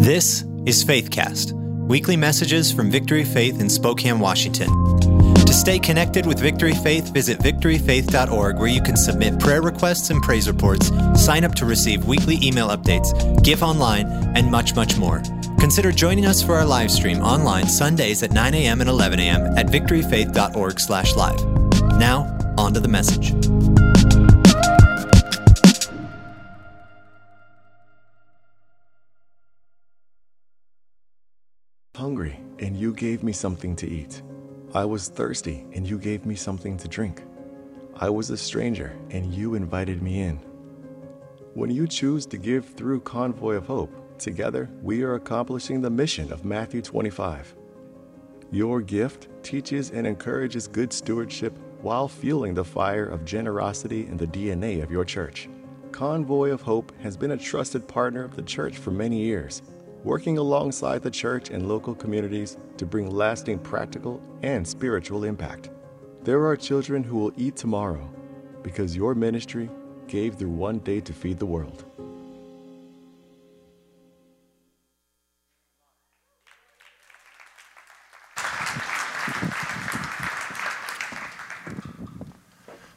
This is Faithcast, weekly messages from Victory Faith in Spokane, Washington. To stay connected with Victory Faith, visit victoryfaith.org where you can submit prayer requests and praise reports, sign up to receive weekly email updates, give online, and much, much more. Consider joining us for our live stream online Sundays at 9 a.m. and 11 a.m. at victoryfaith.org/live. Now, on to the message. You gave me something to eat. I was thirsty, and you gave me something to drink. I was a stranger, and you invited me in. When you choose to give through Convoy of Hope, together we are accomplishing the mission of Matthew 25. Your gift teaches and encourages good stewardship while fueling the fire of generosity in the DNA of your church. Convoy of Hope has been a trusted partner of the church for many years working alongside the church and local communities to bring lasting practical and spiritual impact. There are children who will eat tomorrow because your ministry gave through one day to feed the world.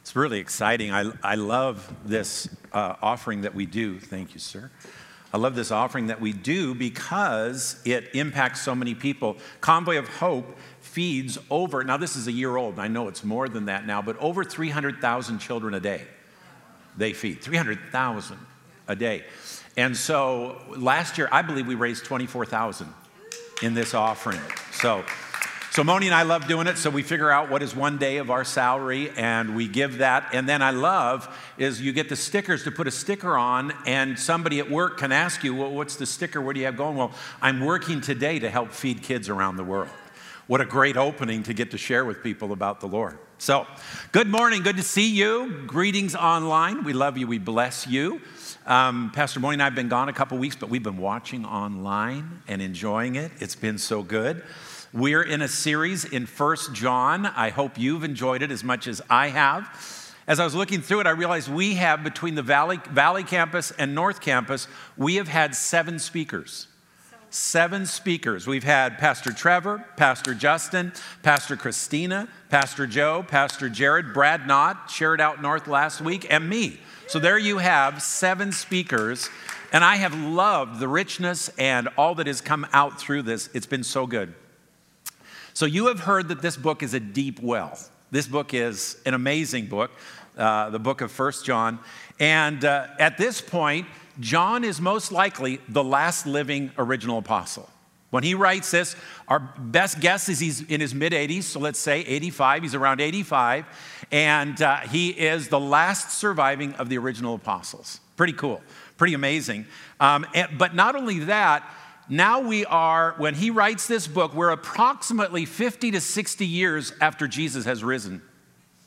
It's really exciting. I, I love this uh, offering that we do. Thank you, sir. I love this offering that we do because it impacts so many people. Convoy of Hope feeds over, now this is a year old, and I know it's more than that now, but over 300,000 children a day they feed. 300,000 a day. And so last year, I believe we raised 24,000 in this offering. So so Moni and I love doing it. So we figure out what is one day of our salary and we give that. And then I love is you get the stickers to put a sticker on, and somebody at work can ask you, well, what's the sticker? What do you have going? Well, I'm working today to help feed kids around the world. What a great opening to get to share with people about the Lord. So, good morning. Good to see you. Greetings online. We love you. We bless you. Um, Pastor Moni and I have been gone a couple weeks, but we've been watching online and enjoying it. It's been so good. We're in a series in First John. I hope you've enjoyed it as much as I have. As I was looking through it, I realized we have between the Valley, Valley Campus and North Campus, we have had seven speakers. Seven speakers. We've had Pastor Trevor, Pastor Justin, Pastor Christina, Pastor Joe, Pastor Jared, Brad Knott shared out north last week, and me. So there you have seven speakers. And I have loved the richness and all that has come out through this. It's been so good. So, you have heard that this book is a deep well. This book is an amazing book, uh, the book of First John. And uh, at this point, John is most likely the last living original apostle. When he writes this, our best guess is he's in his mid 80s, so let's say 85. He's around 85, and uh, he is the last surviving of the original apostles. Pretty cool, pretty amazing. Um, and, but not only that, now we are, when he writes this book, we're approximately 50 to 60 years after Jesus has risen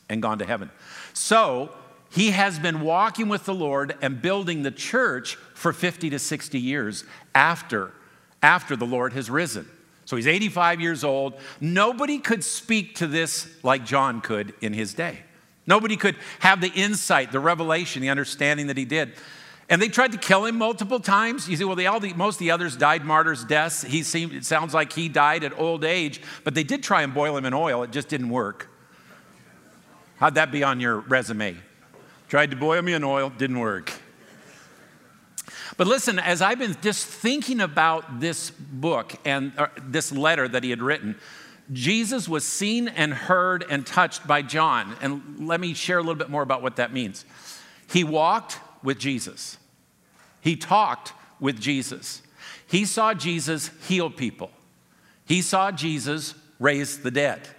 and gone to heaven. So he has been walking with the Lord and building the church for 50 to 60 years after, after the Lord has risen. So he's 85 years old. Nobody could speak to this like John could in his day. Nobody could have the insight, the revelation, the understanding that he did. And they tried to kill him multiple times. You say, well, they all, the, most of the others died martyrs' deaths. He seemed, it sounds like he died at old age, but they did try and boil him in oil. It just didn't work. How'd that be on your resume? Tried to boil me in oil, didn't work. But listen, as I've been just thinking about this book and uh, this letter that he had written, Jesus was seen and heard and touched by John. And let me share a little bit more about what that means. He walked with Jesus. He talked with Jesus. He saw Jesus heal people. He saw Jesus raise the dead.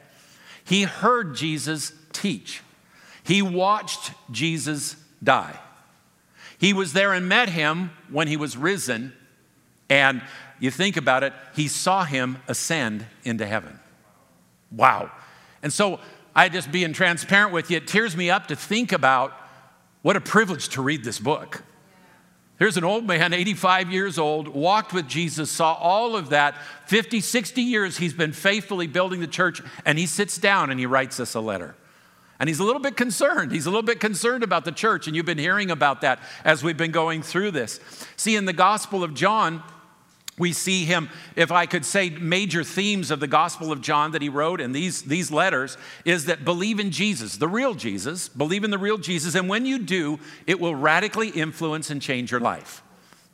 He heard Jesus teach. He watched Jesus die. He was there and met him when he was risen. And you think about it, he saw him ascend into heaven. Wow. And so I just being transparent with you, it tears me up to think about what a privilege to read this book. Here's an old man, 85 years old, walked with Jesus, saw all of that. 50, 60 years he's been faithfully building the church, and he sits down and he writes us a letter. And he's a little bit concerned. He's a little bit concerned about the church, and you've been hearing about that as we've been going through this. See, in the Gospel of John, we see him, if I could say major themes of the Gospel of John that he wrote in these, these letters, is that believe in Jesus, the real Jesus, believe in the real Jesus, and when you do, it will radically influence and change your life.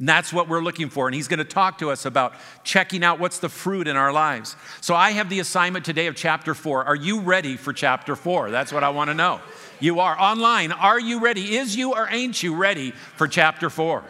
And that's what we're looking for. And he's going to talk to us about checking out what's the fruit in our lives. So I have the assignment today of chapter four. Are you ready for chapter four? That's what I want to know. You are online. Are you ready? Is you or ain't you ready for chapter four?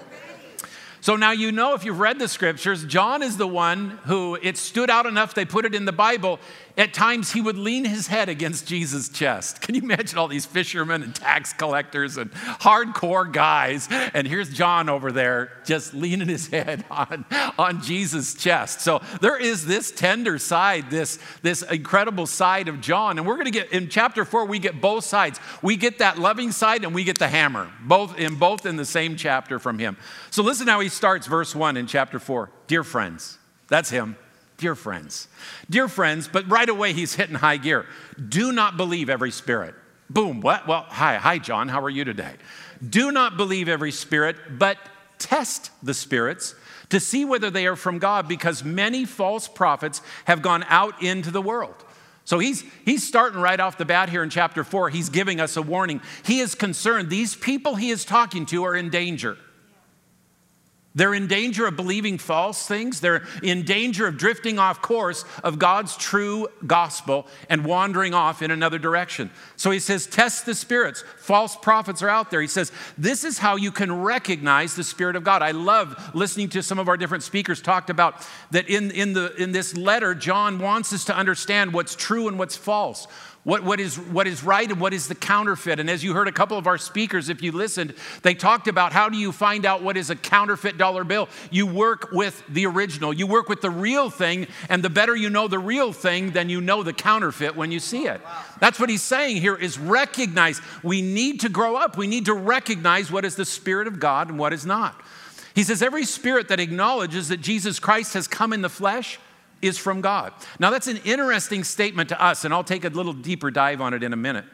So now you know if you've read the scriptures, John is the one who it stood out enough they put it in the Bible. At times he would lean his head against Jesus' chest. Can you imagine all these fishermen and tax collectors and hardcore guys? And here's John over there just leaning his head on, on Jesus' chest. So there is this tender side, this, this incredible side of John. And we're going to get in chapter four, we get both sides. We get that loving side and we get the hammer, both in both in the same chapter from him. So listen how he starts verse 1 in chapter 4. Dear friends, that's him. Dear friends. Dear friends, but right away he's hitting high gear. Do not believe every spirit. Boom, what? Well, hi, hi, John, how are you today? Do not believe every spirit, but test the spirits to see whether they are from God, because many false prophets have gone out into the world. So he's, he's starting right off the bat here in chapter four. He's giving us a warning. He is concerned. These people he is talking to are in danger. They're in danger of believing false things. They're in danger of drifting off course of God's true gospel and wandering off in another direction. So he says, Test the spirits. False prophets are out there. He says, This is how you can recognize the Spirit of God. I love listening to some of our different speakers talked about that in, in, the, in this letter, John wants us to understand what's true and what's false what, what, is, what is right and what is the counterfeit. And as you heard a couple of our speakers, if you listened, they talked about how do you find out what is a counterfeit dollar bill? You work with the original, you work with the real thing, and the better you know the real thing, then you know the counterfeit when you see it. That's what he's saying here is recognize. We need to grow up. We need to recognize what is the Spirit of God and what is not. He says, every spirit that acknowledges that Jesus Christ has come in the flesh is from God. Now, that's an interesting statement to us, and I'll take a little deeper dive on it in a minute.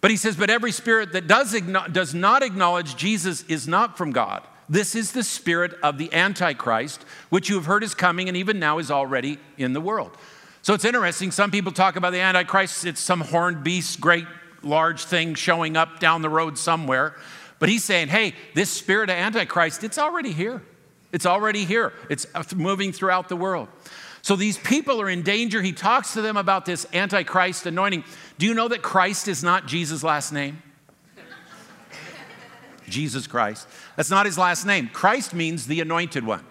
But he says, But every spirit that does, does not acknowledge Jesus is not from God. This is the spirit of the Antichrist, which you have heard is coming and even now is already in the world. So it's interesting. Some people talk about the Antichrist, it's some horned beast, great large thing showing up down the road somewhere. But he's saying, hey, this spirit of Antichrist, it's already here. It's already here. It's uh, moving throughout the world. So these people are in danger. He talks to them about this Antichrist anointing. Do you know that Christ is not Jesus' last name? Jesus Christ. That's not his last name. Christ means the anointed one.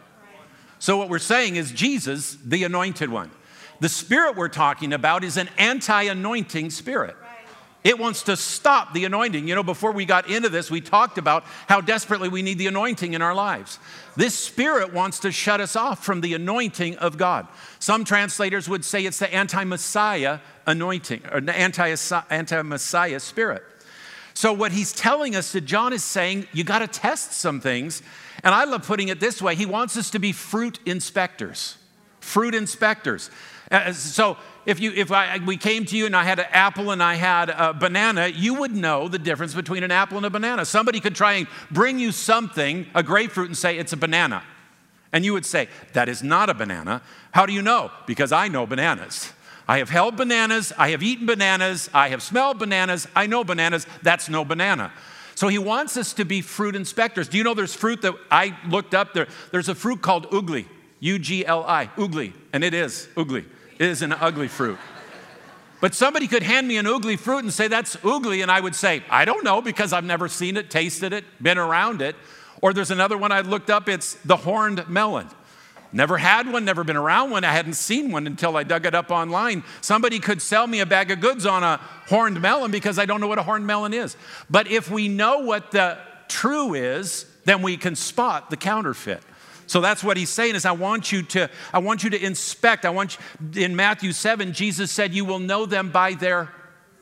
So what we're saying is Jesus, the anointed one. The spirit we're talking about is an anti anointing spirit. It wants to stop the anointing. You know, before we got into this, we talked about how desperately we need the anointing in our lives. This spirit wants to shut us off from the anointing of God. Some translators would say it's the anti Messiah anointing, or the anti Messiah spirit. So, what he's telling us that John is saying, you got to test some things. And I love putting it this way he wants us to be fruit inspectors. Fruit inspectors. Uh, so, if, you, if I, we came to you and I had an apple and I had a banana, you would know the difference between an apple and a banana. Somebody could try and bring you something, a grapefruit, and say it's a banana. And you would say, that is not a banana. How do you know? Because I know bananas. I have held bananas, I have eaten bananas, I have smelled bananas, I know bananas, that's no banana. So he wants us to be fruit inspectors. Do you know there's fruit that I looked up there? There's a fruit called ugly, U G L I, ugly, and it is ugly. Is an ugly fruit. But somebody could hand me an ugly fruit and say, that's ugly. And I would say, I don't know because I've never seen it, tasted it, been around it. Or there's another one I looked up, it's the horned melon. Never had one, never been around one. I hadn't seen one until I dug it up online. Somebody could sell me a bag of goods on a horned melon because I don't know what a horned melon is. But if we know what the true is, then we can spot the counterfeit. So that's what he's saying is I want you to I want you to inspect. I want you, in Matthew 7 Jesus said you will know them by their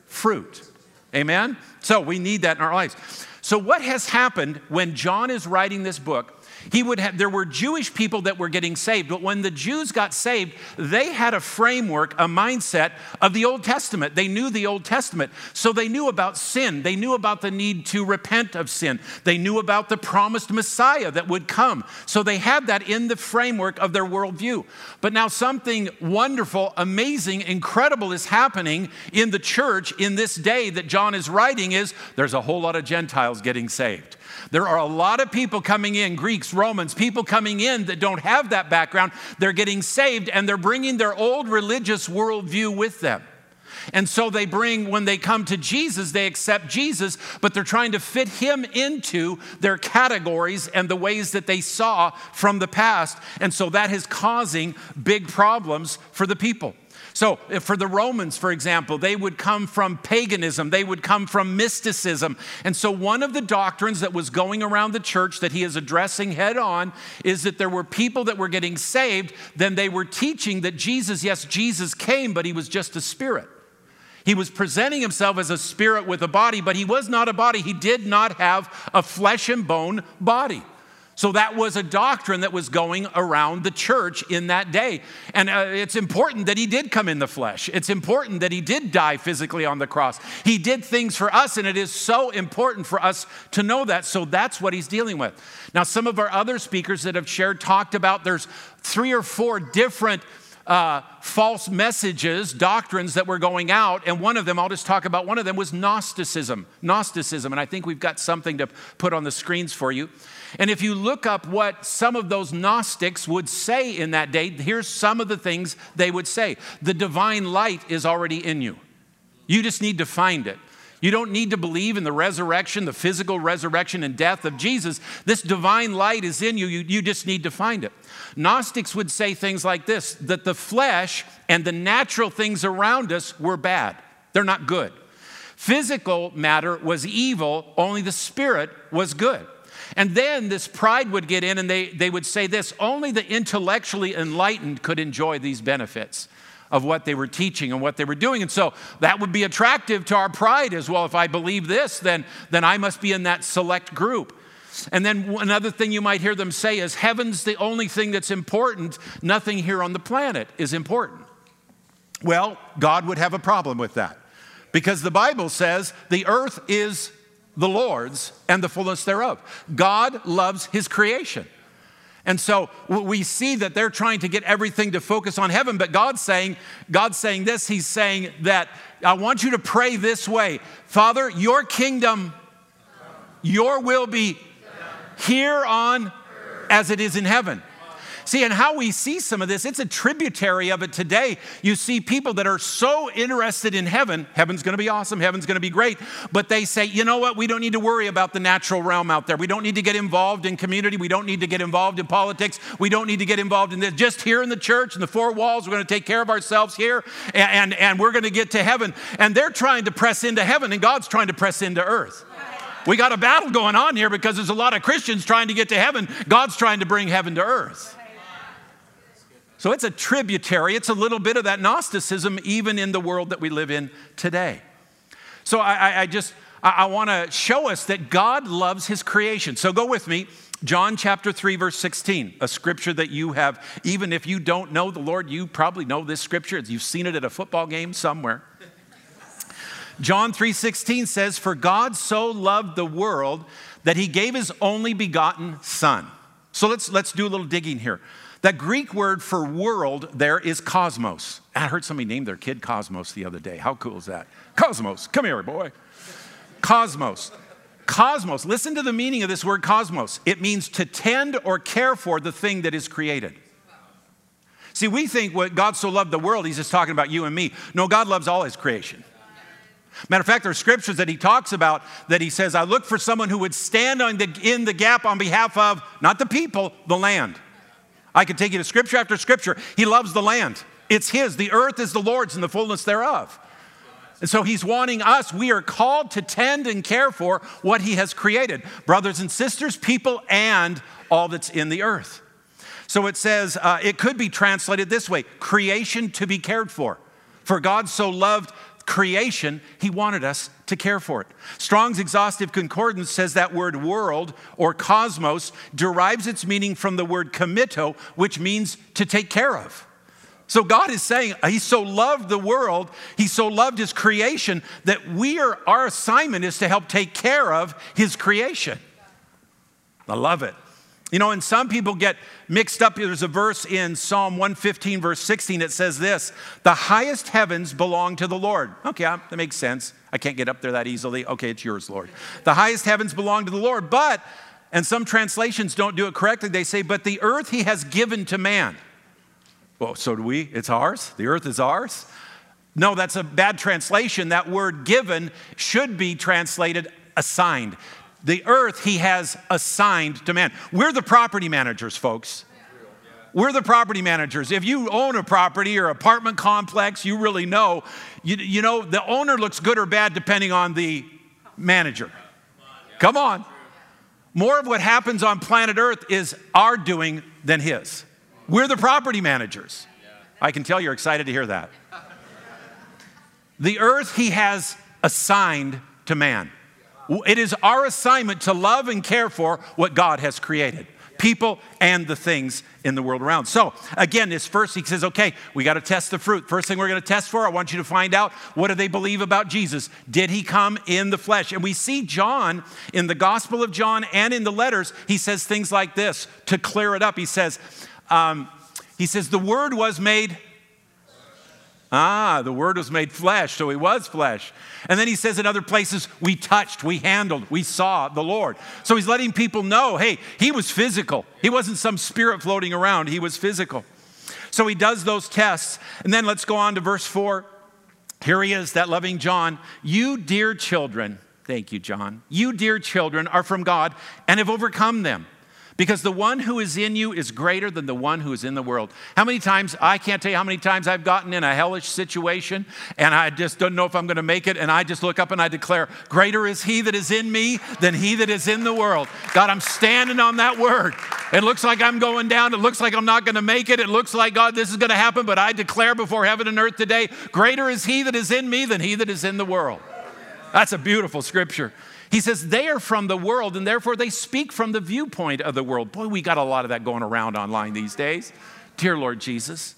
fruit. Amen? So we need that in our lives. So what has happened when John is writing this book? He would have, there were Jewish people that were getting saved, but when the Jews got saved, they had a framework, a mindset of the Old Testament. They knew the Old Testament. So they knew about sin. They knew about the need to repent of sin. They knew about the promised Messiah that would come. So they had that in the framework of their worldview. But now something wonderful, amazing, incredible is happening in the church in this day that John is writing is there's a whole lot of Gentiles getting saved. There are a lot of people coming in, Greeks, Romans, people coming in that don't have that background. They're getting saved and they're bringing their old religious worldview with them. And so they bring, when they come to Jesus, they accept Jesus, but they're trying to fit him into their categories and the ways that they saw from the past. And so that is causing big problems for the people. So, for the Romans, for example, they would come from paganism, they would come from mysticism. And so, one of the doctrines that was going around the church that he is addressing head on is that there were people that were getting saved, then they were teaching that Jesus, yes, Jesus came, but he was just a spirit. He was presenting himself as a spirit with a body, but he was not a body. He did not have a flesh and bone body. So that was a doctrine that was going around the church in that day. And uh, it's important that he did come in the flesh. It's important that he did die physically on the cross. He did things for us, and it is so important for us to know that. So that's what he's dealing with. Now, some of our other speakers that have shared talked about there's three or four different uh, false messages, doctrines that were going out, and one of them, I'll just talk about one of them, was Gnosticism. Gnosticism, and I think we've got something to put on the screens for you. And if you look up what some of those Gnostics would say in that day, here's some of the things they would say The divine light is already in you. You just need to find it. You don't need to believe in the resurrection, the physical resurrection and death of Jesus. This divine light is in you. you. You just need to find it. Gnostics would say things like this that the flesh and the natural things around us were bad, they're not good. Physical matter was evil, only the spirit was good. And then this pride would get in, and they, they would say this only the intellectually enlightened could enjoy these benefits of what they were teaching and what they were doing. And so that would be attractive to our pride as well. If I believe this, then, then I must be in that select group. And then another thing you might hear them say is heaven's the only thing that's important. Nothing here on the planet is important. Well, God would have a problem with that because the Bible says the earth is the Lord's and the fullness thereof. God loves his creation. And so we see that they're trying to get everything to focus on heaven, but God's saying, God's saying this, He's saying that I want you to pray this way Father, your kingdom, your will be here on as it is in heaven. See, and how we see some of this, it's a tributary of it today. You see people that are so interested in heaven, heaven's gonna be awesome, heaven's gonna be great, but they say, you know what, we don't need to worry about the natural realm out there. We don't need to get involved in community. We don't need to get involved in politics. We don't need to get involved in this. Just here in the church, in the four walls, we're gonna take care of ourselves here, and, and, and we're gonna get to heaven. And they're trying to press into heaven, and God's trying to press into earth. We got a battle going on here because there's a lot of Christians trying to get to heaven. God's trying to bring heaven to earth. So it's a tributary, it's a little bit of that Gnosticism, even in the world that we live in today. So I, I just, I, want to show us that God loves his creation. So go with me. John chapter 3, verse 16, a scripture that you have, even if you don't know the Lord, you probably know this scripture. You've seen it at a football game somewhere. John 3:16 says, "For God so loved the world that he gave his only begotten son." So let's let's do a little digging here. That Greek word for world there is cosmos. I heard somebody name their kid Cosmos the other day. How cool is that? Cosmos, come here, boy. Cosmos. Cosmos, listen to the meaning of this word cosmos. It means to tend or care for the thing that is created. See, we think what God so loved the world, he's just talking about you and me. No, God loves all his creation. Matter of fact, there are scriptures that he talks about that he says, I look for someone who would stand the, in the gap on behalf of not the people, the land. I could take you to scripture after scripture. He loves the land, it's His. The earth is the Lord's and the fullness thereof. And so He's wanting us, we are called to tend and care for what He has created brothers and sisters, people, and all that's in the earth. So it says, uh, it could be translated this way creation to be cared for. For God so loved creation, he wanted us to care for it. Strong's exhaustive concordance says that word world or cosmos derives its meaning from the word kometo, which means to take care of. So God is saying he so loved the world, he so loved his creation that we are our assignment is to help take care of his creation. I love it. You know, and some people get mixed up. There's a verse in Psalm 115, verse 16, that says this The highest heavens belong to the Lord. Okay, uh, that makes sense. I can't get up there that easily. Okay, it's yours, Lord. The highest heavens belong to the Lord. But, and some translations don't do it correctly, they say, But the earth he has given to man. Well, so do we. It's ours. The earth is ours. No, that's a bad translation. That word given should be translated assigned. The earth he has assigned to man. We're the property managers, folks. We're the property managers. If you own a property or apartment complex, you really know. You, you know, the owner looks good or bad depending on the manager. Come on. More of what happens on planet Earth is our doing than his. We're the property managers. I can tell you're excited to hear that. The earth he has assigned to man. It is our assignment to love and care for what God has created people and the things in the world around. So, again, this first, he says, okay, we got to test the fruit. First thing we're going to test for, I want you to find out what do they believe about Jesus? Did he come in the flesh? And we see John in the Gospel of John and in the letters, he says things like this to clear it up. He says, um, he says, the word was made Ah, the Word was made flesh, so He was flesh. And then He says in other places, we touched, we handled, we saw the Lord. So He's letting people know hey, He was physical. He wasn't some spirit floating around, He was physical. So He does those tests. And then let's go on to verse 4. Here He is, that loving John. You, dear children, thank you, John. You, dear children, are from God and have overcome them because the one who is in you is greater than the one who is in the world. How many times, I can't tell you how many times I've gotten in a hellish situation and I just don't know if I'm going to make it, and I just look up and I declare, Greater is he that is in me than he that is in the world. God, I'm standing on that word. It looks like I'm going down. It looks like I'm not going to make it. It looks like, God, this is going to happen, but I declare before heaven and earth today, Greater is he that is in me than he that is in the world. That's a beautiful scripture. He says they are from the world and therefore they speak from the viewpoint of the world. Boy, we got a lot of that going around online these days. Dear Lord Jesus.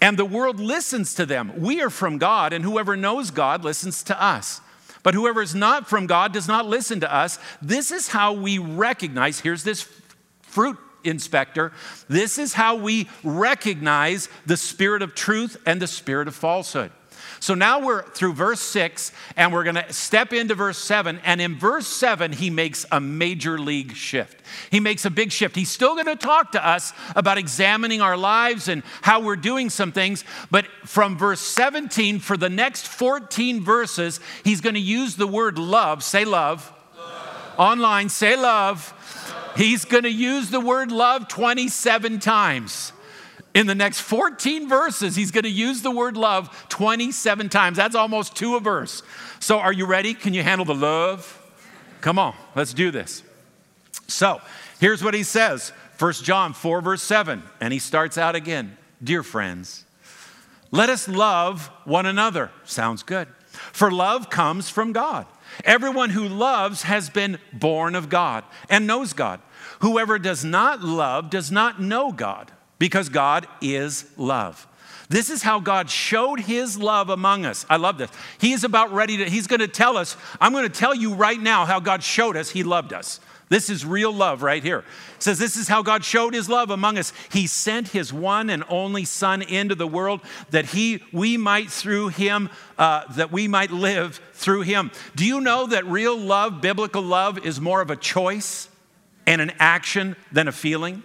And the world listens to them. We are from God, and whoever knows God listens to us. But whoever is not from God does not listen to us. This is how we recognize here's this fruit inspector. This is how we recognize the spirit of truth and the spirit of falsehood. So now we're through verse 6 and we're going to step into verse 7. And in verse 7, he makes a major league shift. He makes a big shift. He's still going to talk to us about examining our lives and how we're doing some things. But from verse 17, for the next 14 verses, he's going to use the word love. Say love. love. Online, say love. love. He's going to use the word love 27 times. In the next 14 verses, he's going to use the word love 27 times. That's almost two a verse. So, are you ready? Can you handle the love? Come on, let's do this. So, here's what he says 1 John 4, verse 7. And he starts out again Dear friends, let us love one another. Sounds good. For love comes from God. Everyone who loves has been born of God and knows God. Whoever does not love does not know God because God is love. This is how God showed his love among us. I love this. He is about ready to, he's going to tell us, I'm going to tell you right now how God showed us he loved us. This is real love right here. It says this is how God showed his love among us. He sent his one and only son into the world that he we might through him uh, that we might live through him. Do you know that real love, biblical love is more of a choice and an action than a feeling?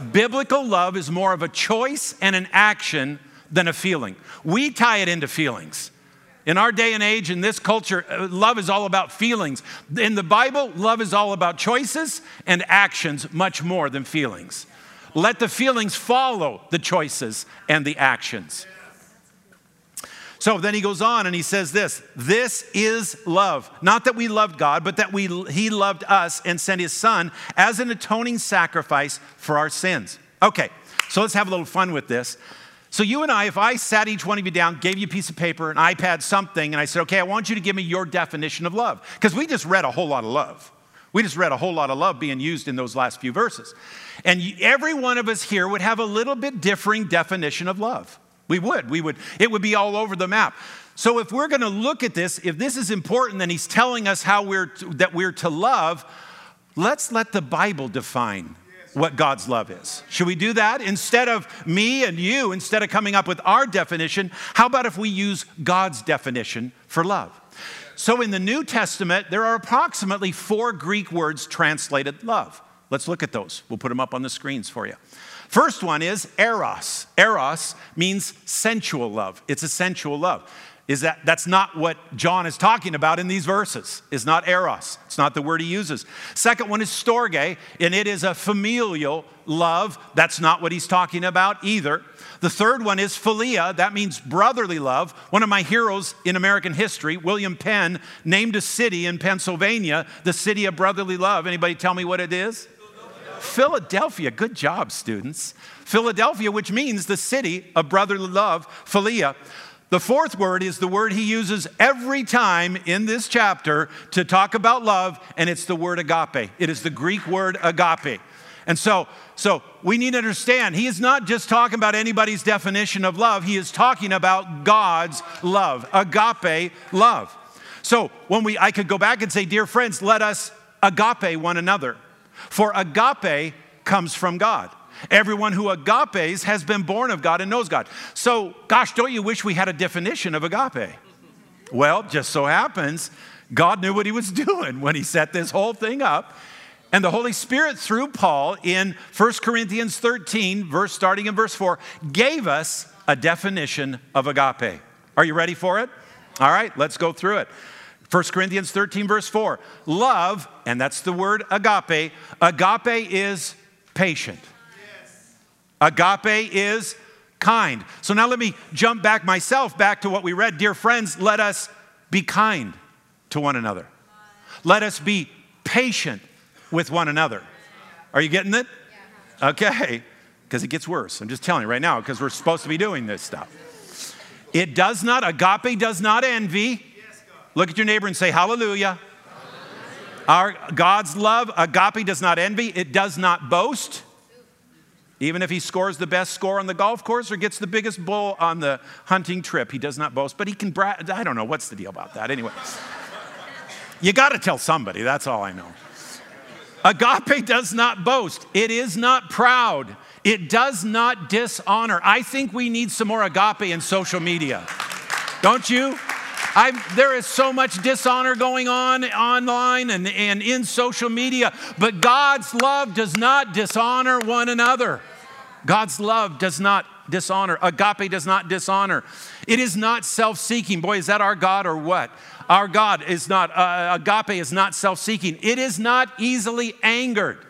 Biblical love is more of a choice and an action than a feeling. We tie it into feelings. In our day and age, in this culture, uh, love is all about feelings. In the Bible, love is all about choices and actions much more than feelings. Let the feelings follow the choices and the actions. So then he goes on and he says this This is love. Not that we loved God, but that we, he loved us and sent his son as an atoning sacrifice for our sins. Okay, so let's have a little fun with this. So, you and I, if I sat each one of you down, gave you a piece of paper, an iPad, something, and I said, okay, I want you to give me your definition of love. Because we just read a whole lot of love. We just read a whole lot of love being used in those last few verses. And every one of us here would have a little bit differing definition of love. We would. We would. It would be all over the map. So if we're going to look at this, if this is important, then he's telling us how we're to, that we're to love. Let's let the Bible define what God's love is. Should we do that? Instead of me and you, instead of coming up with our definition, how about if we use God's definition for love? So in the New Testament, there are approximately four Greek words translated love. Let's look at those. We'll put them up on the screens for you. First one is eros. Eros means sensual love. It's a sensual love is that that's not what John is talking about in these verses. Is not eros. It's not the word he uses. Second one is storge, and it is a familial love. That's not what he's talking about either. The third one is philia. That means brotherly love. One of my heroes in American history, William Penn, named a city in Pennsylvania the city of brotherly love. Anybody tell me what it is? Philadelphia. Good job, students. Philadelphia, which means the city of brotherly love, philia. The fourth word is the word he uses every time in this chapter to talk about love, and it's the word agape. It is the Greek word agape. And so, so we need to understand he is not just talking about anybody's definition of love, he is talking about God's love, agape love. So when we I could go back and say, dear friends, let us agape one another. For agape comes from God. Everyone who agapes has been born of God and knows God. So, gosh, don't you wish we had a definition of agape? Well, just so happens, God knew what he was doing when he set this whole thing up. And the Holy Spirit, through Paul in 1 Corinthians 13, verse starting in verse 4, gave us a definition of agape. Are you ready for it? All right, let's go through it. 1 Corinthians 13, verse 4. Love, and that's the word agape, agape is patient. Agape is kind. So now let me jump back myself back to what we read. Dear friends, let us be kind to one another. Let us be patient with one another. Are you getting it? Okay, because it gets worse. I'm just telling you right now because we're supposed to be doing this stuff. It does not, agape does not envy. Look at your neighbor and say, Hallelujah. Our God's love, agape does not envy. It does not boast. Even if he scores the best score on the golf course or gets the biggest bull on the hunting trip, he does not boast, but he can brag. I don't know what's the deal about that. Anyway, you got to tell somebody. That's all I know. Agape does not boast, it is not proud, it does not dishonor. I think we need some more agape in social media. Don't you? There is so much dishonor going on online and, and in social media, but God's love does not dishonor one another. God's love does not dishonor. Agape does not dishonor. It is not self seeking. Boy, is that our God or what? Our God is not, uh, agape is not self seeking. It is not easily angered.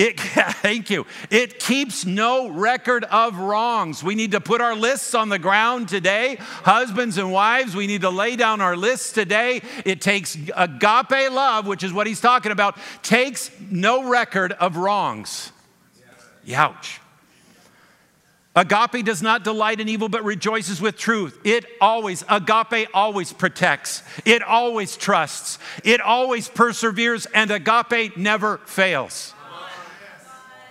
It, thank you. It keeps no record of wrongs. We need to put our lists on the ground today. Husbands and wives, we need to lay down our lists today. It takes agape love, which is what he's talking about, takes no record of wrongs. Youch. Agape does not delight in evil, but rejoices with truth. It always, agape always protects. It always trusts. It always perseveres, and agape never fails.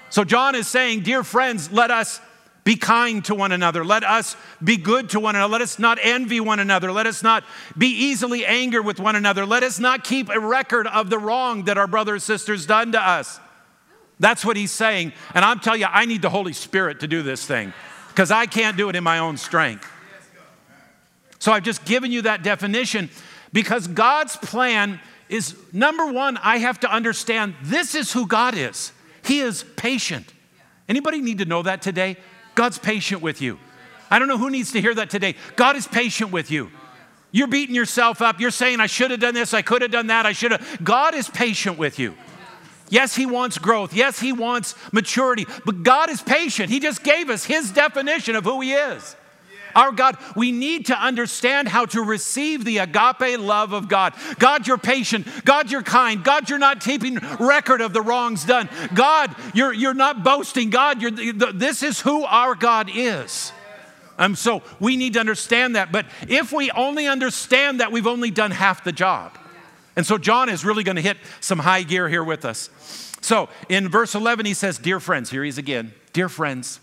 So, John is saying, Dear friends, let us be kind to one another. Let us be good to one another. Let us not envy one another. Let us not be easily angered with one another. Let us not keep a record of the wrong that our brothers and sisters done to us. That's what he's saying. And I'm telling you, I need the Holy Spirit to do this thing because I can't do it in my own strength. So I've just given you that definition because God's plan is number one, I have to understand this is who God is. He is patient. Anybody need to know that today? God's patient with you. I don't know who needs to hear that today. God is patient with you. You're beating yourself up. You're saying, I should have done this, I could have done that, I should have. God is patient with you. Yes, He wants growth. Yes, He wants maturity. But God is patient. He just gave us His definition of who He is. Our God, we need to understand how to receive the agape love of God. God, you're patient. God, you're kind. God, you're not keeping record of the wrongs done. God, you're, you're not boasting. God, you're, this is who our God is. Um, so we need to understand that. But if we only understand that, we've only done half the job. And so John is really going to hit some high gear here with us. So in verse 11, he says, Dear friends, here he is again. Dear friends,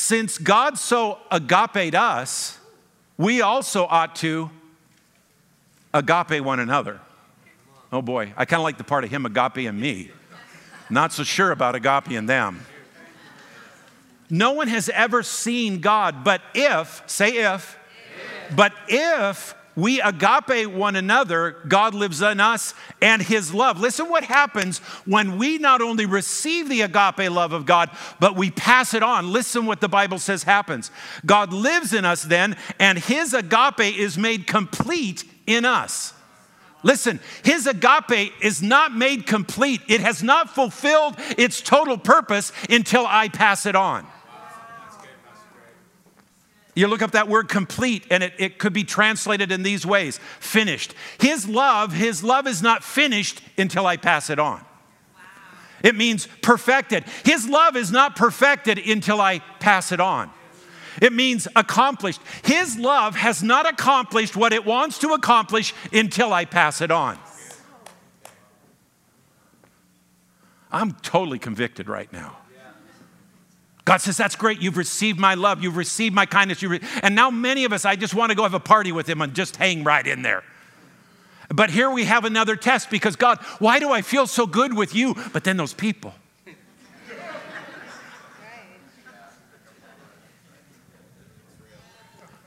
since God so agaped us, we also ought to agape one another. Oh boy, I kind of like the part of him agape and me. Not so sure about agape and them. No one has ever seen God, but if, say if, if. but if we agape one another, God lives in us and his love. Listen what happens when we not only receive the agape love of God, but we pass it on. Listen what the Bible says happens. God lives in us then, and his agape is made complete in us. Listen, his agape is not made complete. It has not fulfilled its total purpose until I pass it on. You look up that word complete, and it, it could be translated in these ways finished. His love, his love is not finished until I pass it on. It means perfected. His love is not perfected until I pass it on. It means accomplished. His love has not accomplished what it wants to accomplish until I pass it on. I'm totally convicted right now. God says, That's great. You've received my love. You've received my kindness. Re-. And now, many of us, I just want to go have a party with him and just hang right in there. But here we have another test because, God, why do I feel so good with you? But then those people.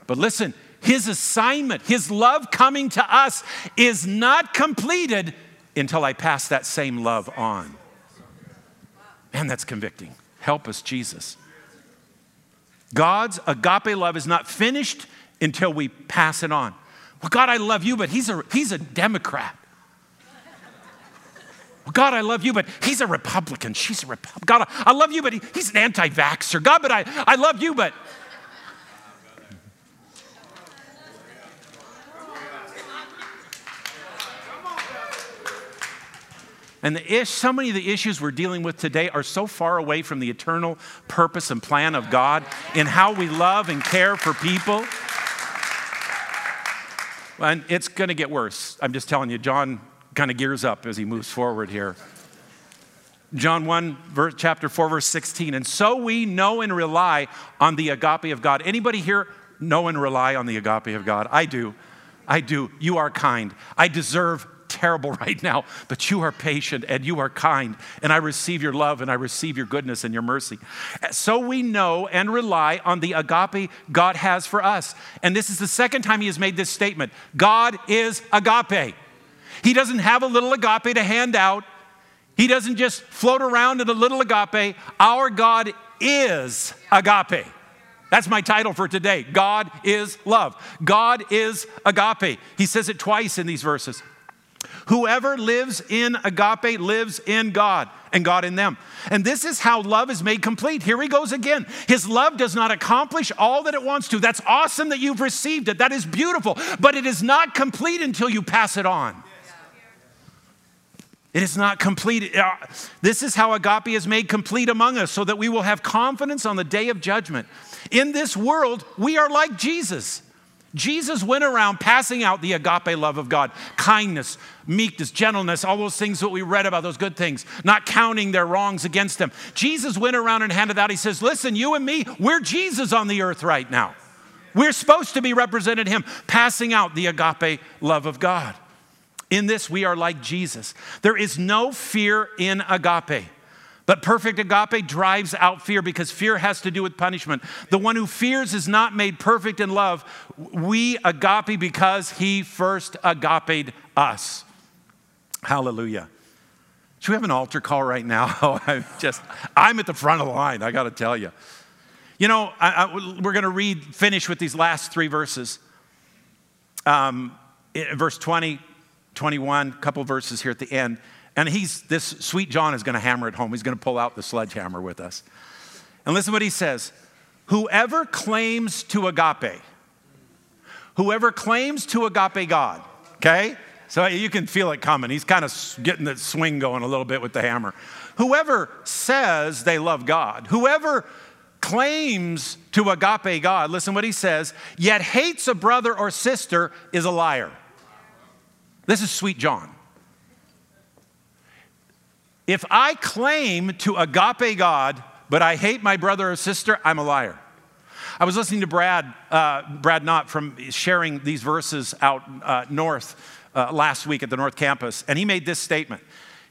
But listen, his assignment, his love coming to us is not completed until I pass that same love on. Man, that's convicting. Help us, Jesus. God's agape love is not finished until we pass it on. Well, God, I love you, but he's a, he's a Democrat. Well, God, I love you, but he's a Republican. She's a Republican. God, I love you, but he, he's an anti vaxxer. God, but I, I love you, but And the ish, so many of the issues we're dealing with today are so far away from the eternal purpose and plan of God in how we love and care for people. And it's going to get worse. I'm just telling you, John kind of gears up as he moves forward here. John 1, verse, chapter 4, verse 16. And so we know and rely on the agape of God. Anybody here know and rely on the agape of God? I do. I do. You are kind. I deserve terrible right now, but you are patient and you are kind, and I receive your love and I receive your goodness and your mercy. So we know and rely on the agape God has for us. And this is the second time he has made this statement God is agape. He doesn't have a little agape to hand out. He doesn't just float around in a little agape. Our God is agape. That's my title for today. God is love. God is agape. He says it twice in these verses. Whoever lives in agape lives in God and God in them. And this is how love is made complete. Here he goes again. His love does not accomplish all that it wants to. That's awesome that you've received it. That is beautiful. But it is not complete until you pass it on. It is not complete. Uh, this is how agape is made complete among us so that we will have confidence on the day of judgment. In this world, we are like Jesus. Jesus went around passing out the agape love of God kindness, meekness, gentleness, all those things that we read about, those good things, not counting their wrongs against them. Jesus went around and handed out, he says, Listen, you and me, we're Jesus on the earth right now. We're supposed to be representing him, passing out the agape love of God. In this, we are like Jesus. There is no fear in agape. But perfect agape drives out fear because fear has to do with punishment. The one who fears is not made perfect in love. We agape because he first agape us. Hallelujah. Should we have an altar call right now? Oh, I'm just, I'm at the front of the line, I got to tell you. You know, I, I, we're to read, finish with these last three verses. Um, verse 20, 21, a couple verses here at the end. And he's, this sweet John is going to hammer it home. He's going to pull out the sledgehammer with us. And listen to what he says Whoever claims to agape, whoever claims to agape God, okay? So you can feel it coming. He's kind of getting the swing going a little bit with the hammer. Whoever says they love God, whoever claims to agape God, listen what he says, yet hates a brother or sister is a liar. This is sweet John. If I claim to agape God, but I hate my brother or sister, I'm a liar. I was listening to Brad, uh, Brad Knott from sharing these verses out uh, north uh, last week at the North Campus, and he made this statement.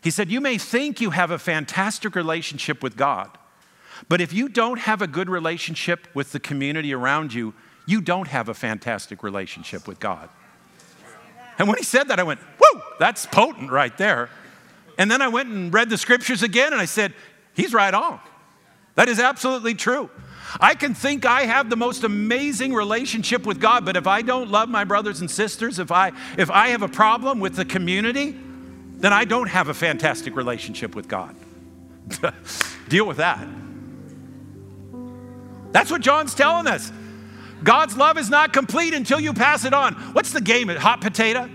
He said, You may think you have a fantastic relationship with God, but if you don't have a good relationship with the community around you, you don't have a fantastic relationship with God. And when he said that, I went, Whoa, that's potent right there. And then I went and read the scriptures again and I said, He's right on. That is absolutely true. I can think I have the most amazing relationship with God, but if I don't love my brothers and sisters, if I if I have a problem with the community, then I don't have a fantastic relationship with God. Deal with that. That's what John's telling us. God's love is not complete until you pass it on. What's the game? Hot potato?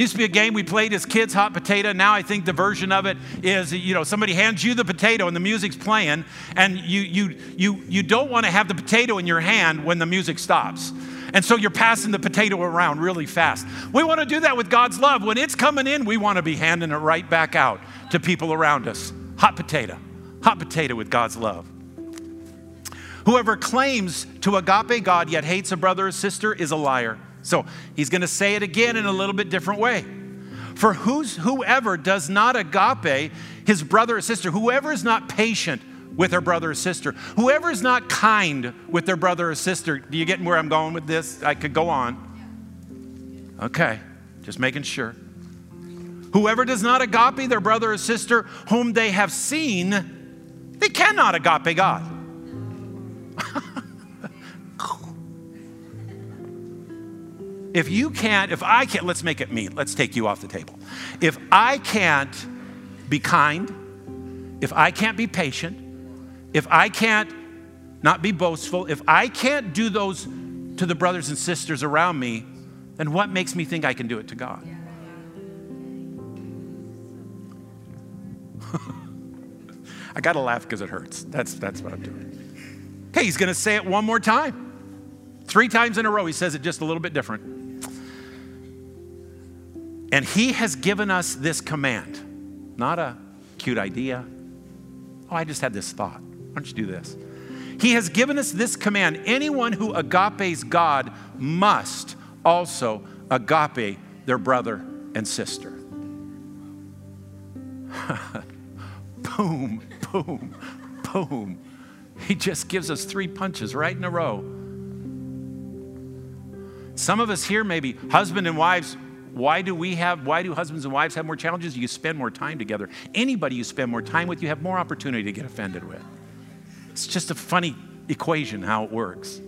Used to be a game we played as kids, hot potato. Now I think the version of it is, you know, somebody hands you the potato and the music's playing, and you you you you don't want to have the potato in your hand when the music stops. And so you're passing the potato around really fast. We want to do that with God's love. When it's coming in, we want to be handing it right back out to people around us. Hot potato. Hot potato with God's love. Whoever claims to agape God yet hates a brother or sister is a liar. So he's going to say it again in a little bit different way. For who's, whoever does not agape his brother or sister, whoever is not patient with their brother or sister, whoever is not kind with their brother or sister, do you get where I'm going with this? I could go on. Okay, just making sure. Whoever does not agape their brother or sister whom they have seen, they cannot agape God. If you can't, if I can't, let's make it me. Let's take you off the table. If I can't be kind, if I can't be patient, if I can't not be boastful, if I can't do those to the brothers and sisters around me, then what makes me think I can do it to God? I got to laugh because it hurts. That's, that's what I'm doing. Okay, he's going to say it one more time. Three times in a row, he says it just a little bit different. And He has given us this command, not a cute idea. Oh, I just had this thought. Why don't you do this? He has given us this command anyone who agapes God must also agape their brother and sister. boom, boom, boom. He just gives us three punches right in a row. Some of us here, maybe husband and wives, why do we have, why do husbands and wives have more challenges? You spend more time together. Anybody you spend more time with, you have more opportunity to get offended with. It's just a funny equation how it works.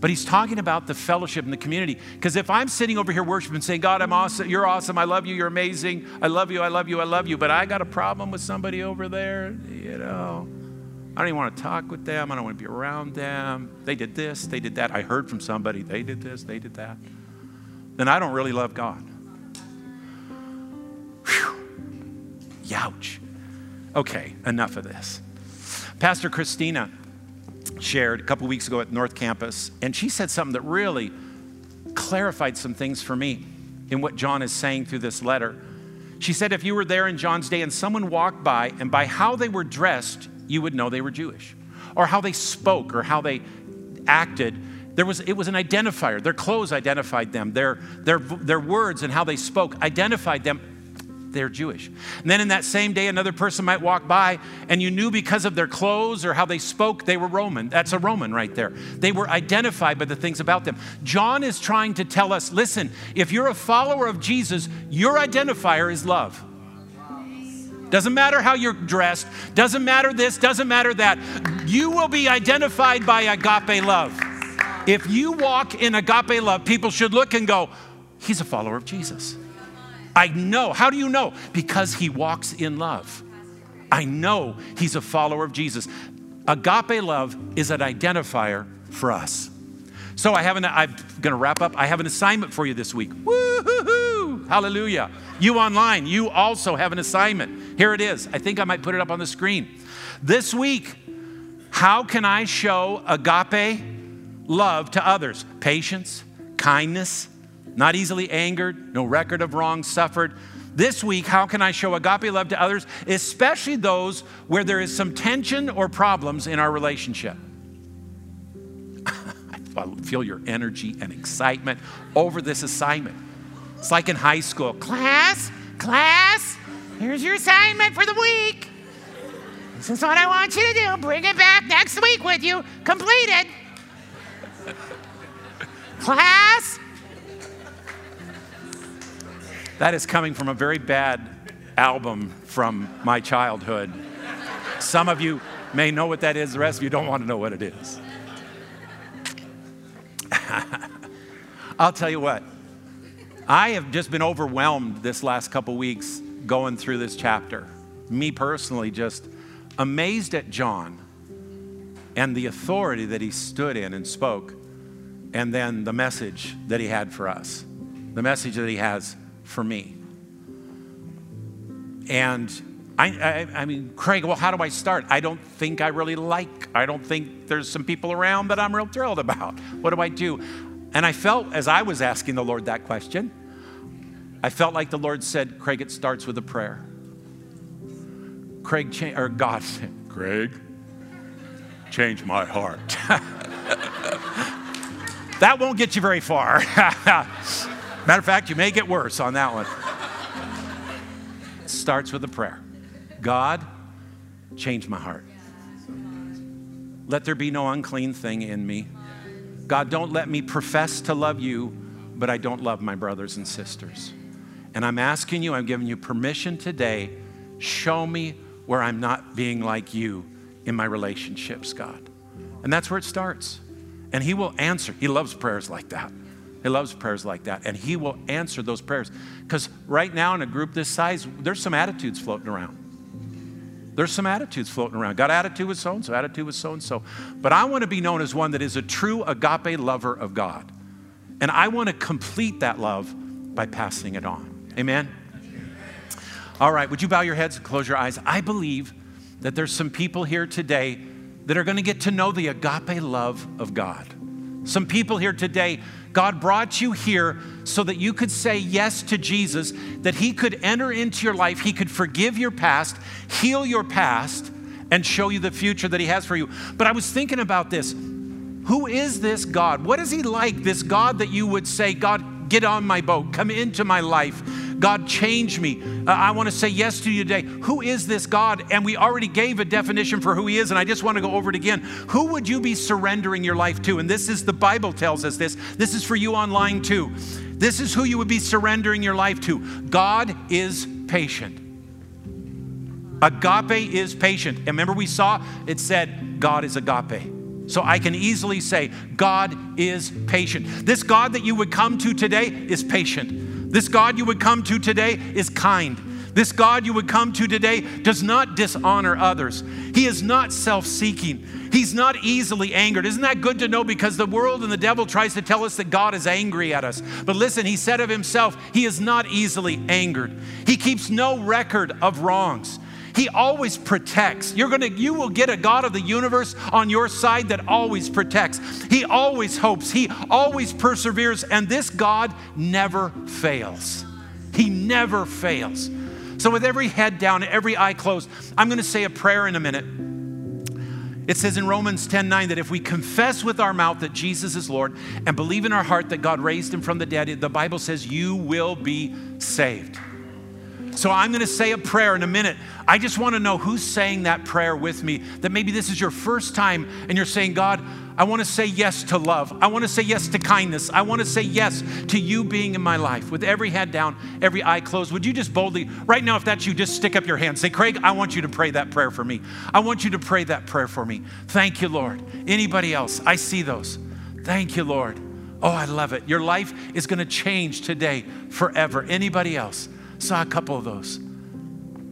But he's talking about the fellowship and the community. Because if I'm sitting over here worshiping, and saying, God, I'm awesome, you're awesome, I love you, you're amazing, I love you, I love you, I love you, but I got a problem with somebody over there, you know, I don't even want to talk with them, I don't want to be around them. They did this, they did that. I heard from somebody, they did this, they did that then I don't really love God. Whew. Youch. Okay, enough of this. Pastor Christina shared a couple weeks ago at North Campus, and she said something that really clarified some things for me in what John is saying through this letter. She said, if you were there in John's day and someone walked by, and by how they were dressed, you would know they were Jewish, or how they spoke, or how they acted, there was, it was an identifier. Their clothes identified them, their, their, their words and how they spoke identified them. They're Jewish. And then in that same day, another person might walk by, and you knew because of their clothes or how they spoke, they were Roman. That's a Roman right there. They were identified by the things about them. John is trying to tell us listen, if you're a follower of Jesus, your identifier is love. Doesn't matter how you're dressed, doesn't matter this, doesn't matter that. You will be identified by agape love. If you walk in agape love, people should look and go, He's a follower of Jesus. I know. How do you know? Because he walks in love. I know he's a follower of Jesus. Agape love is an identifier for us. So I have an, I'm going to wrap up. I have an assignment for you this week. Woo-hoo-hoo! Hallelujah. You online, you also have an assignment. Here it is. I think I might put it up on the screen. This week, how can I show agape love to others? Patience, kindness, not easily angered, no record of wrong suffered. This week, how can I show agape love to others, especially those where there is some tension or problems in our relationship? I feel your energy and excitement over this assignment. It's like in high school class, class, here's your assignment for the week. This is what I want you to do. Bring it back next week with you, completed. Class. That is coming from a very bad album from my childhood. Some of you may know what that is, the rest of you don't want to know what it is. I'll tell you what, I have just been overwhelmed this last couple weeks going through this chapter. Me personally, just amazed at John and the authority that he stood in and spoke, and then the message that he had for us, the message that he has for me. And I, I, I, mean, Craig, well, how do I start? I don't think I really like, I don't think there's some people around that I'm real thrilled about. What do I do? And I felt as I was asking the Lord that question, I felt like the Lord said, Craig, it starts with a prayer. Craig, cha- or God said, Craig, change my heart. that won't get you very far. Matter of fact, you may get worse on that one. It starts with a prayer God, change my heart. Let there be no unclean thing in me. God, don't let me profess to love you, but I don't love my brothers and sisters. And I'm asking you, I'm giving you permission today. Show me where I'm not being like you in my relationships, God. And that's where it starts. And He will answer. He loves prayers like that. He loves prayers like that. And He will answer those prayers. Because right now, in a group this size, there's some attitudes floating around. There's some attitudes floating around. Got attitude with so and so, attitude with so and so. But I want to be known as one that is a true agape lover of God. And I want to complete that love by passing it on. Amen? All right, would you bow your heads and close your eyes? I believe that there's some people here today that are going to get to know the agape love of God. Some people here today God brought you here so that you could say yes to Jesus, that He could enter into your life, He could forgive your past, heal your past, and show you the future that He has for you. But I was thinking about this. Who is this God? What is He like, this God that you would say, God, get on my boat, come into my life? God, change me. Uh, I want to say yes to you today. Who is this God? And we already gave a definition for who He is, and I just want to go over it again. Who would you be surrendering your life to? And this is the Bible tells us this. This is for you online too. This is who you would be surrendering your life to. God is patient. Agape is patient. And remember, we saw it said, God is agape. So I can easily say, God is patient. This God that you would come to today is patient. This God you would come to today is kind. This God you would come to today does not dishonor others. He is not self seeking. He's not easily angered. Isn't that good to know? Because the world and the devil tries to tell us that God is angry at us. But listen, he said of himself, he is not easily angered. He keeps no record of wrongs. He always protects. You're to you will get a God of the universe on your side that always protects. He always hopes. He always perseveres and this God never fails. He never fails. So with every head down, every eye closed, I'm going to say a prayer in a minute. It says in Romans 10 9 that if we confess with our mouth that Jesus is Lord and believe in our heart that God raised him from the dead, the Bible says you will be saved. So I'm going to say a prayer in a minute. I just want to know who's saying that prayer with me. That maybe this is your first time and you're saying, God, I want to say yes to love. I want to say yes to kindness. I want to say yes to you being in my life. With every head down, every eye closed, would you just boldly, right now, if that's you, just stick up your hand. Say, Craig, I want you to pray that prayer for me. I want you to pray that prayer for me. Thank you, Lord. Anybody else? I see those. Thank you, Lord. Oh, I love it. Your life is going to change today forever. Anybody else? Saw a couple of those.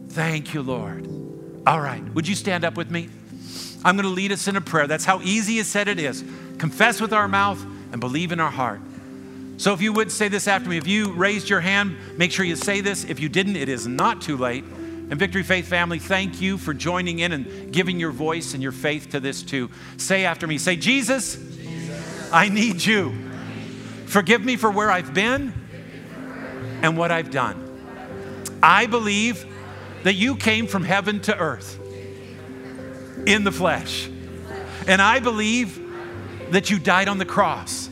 Thank you, Lord. All right, would you stand up with me? I'm going to lead us in a prayer. That's how easy it said it is. Confess with our mouth and believe in our heart. So if you would say this after me, if you raised your hand, make sure you say this. If you didn't, it is not too late. And Victory Faith family, thank you for joining in and giving your voice and your faith to this too. Say after me, say, Jesus, Jesus. I need you. Forgive me for where I've been and what I've done. I believe that you came from heaven to earth in the flesh. And I believe that you died on the cross.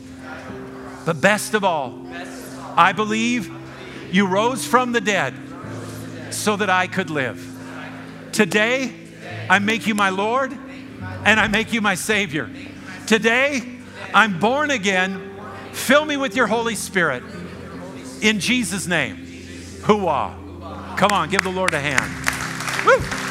But best of all, I believe you rose from the dead so that I could live. Today, I make you my Lord and I make you my Savior. Today, I'm born again. Fill me with your Holy Spirit. In Jesus' name. Hooah. Come on, give the Lord a hand. Woo.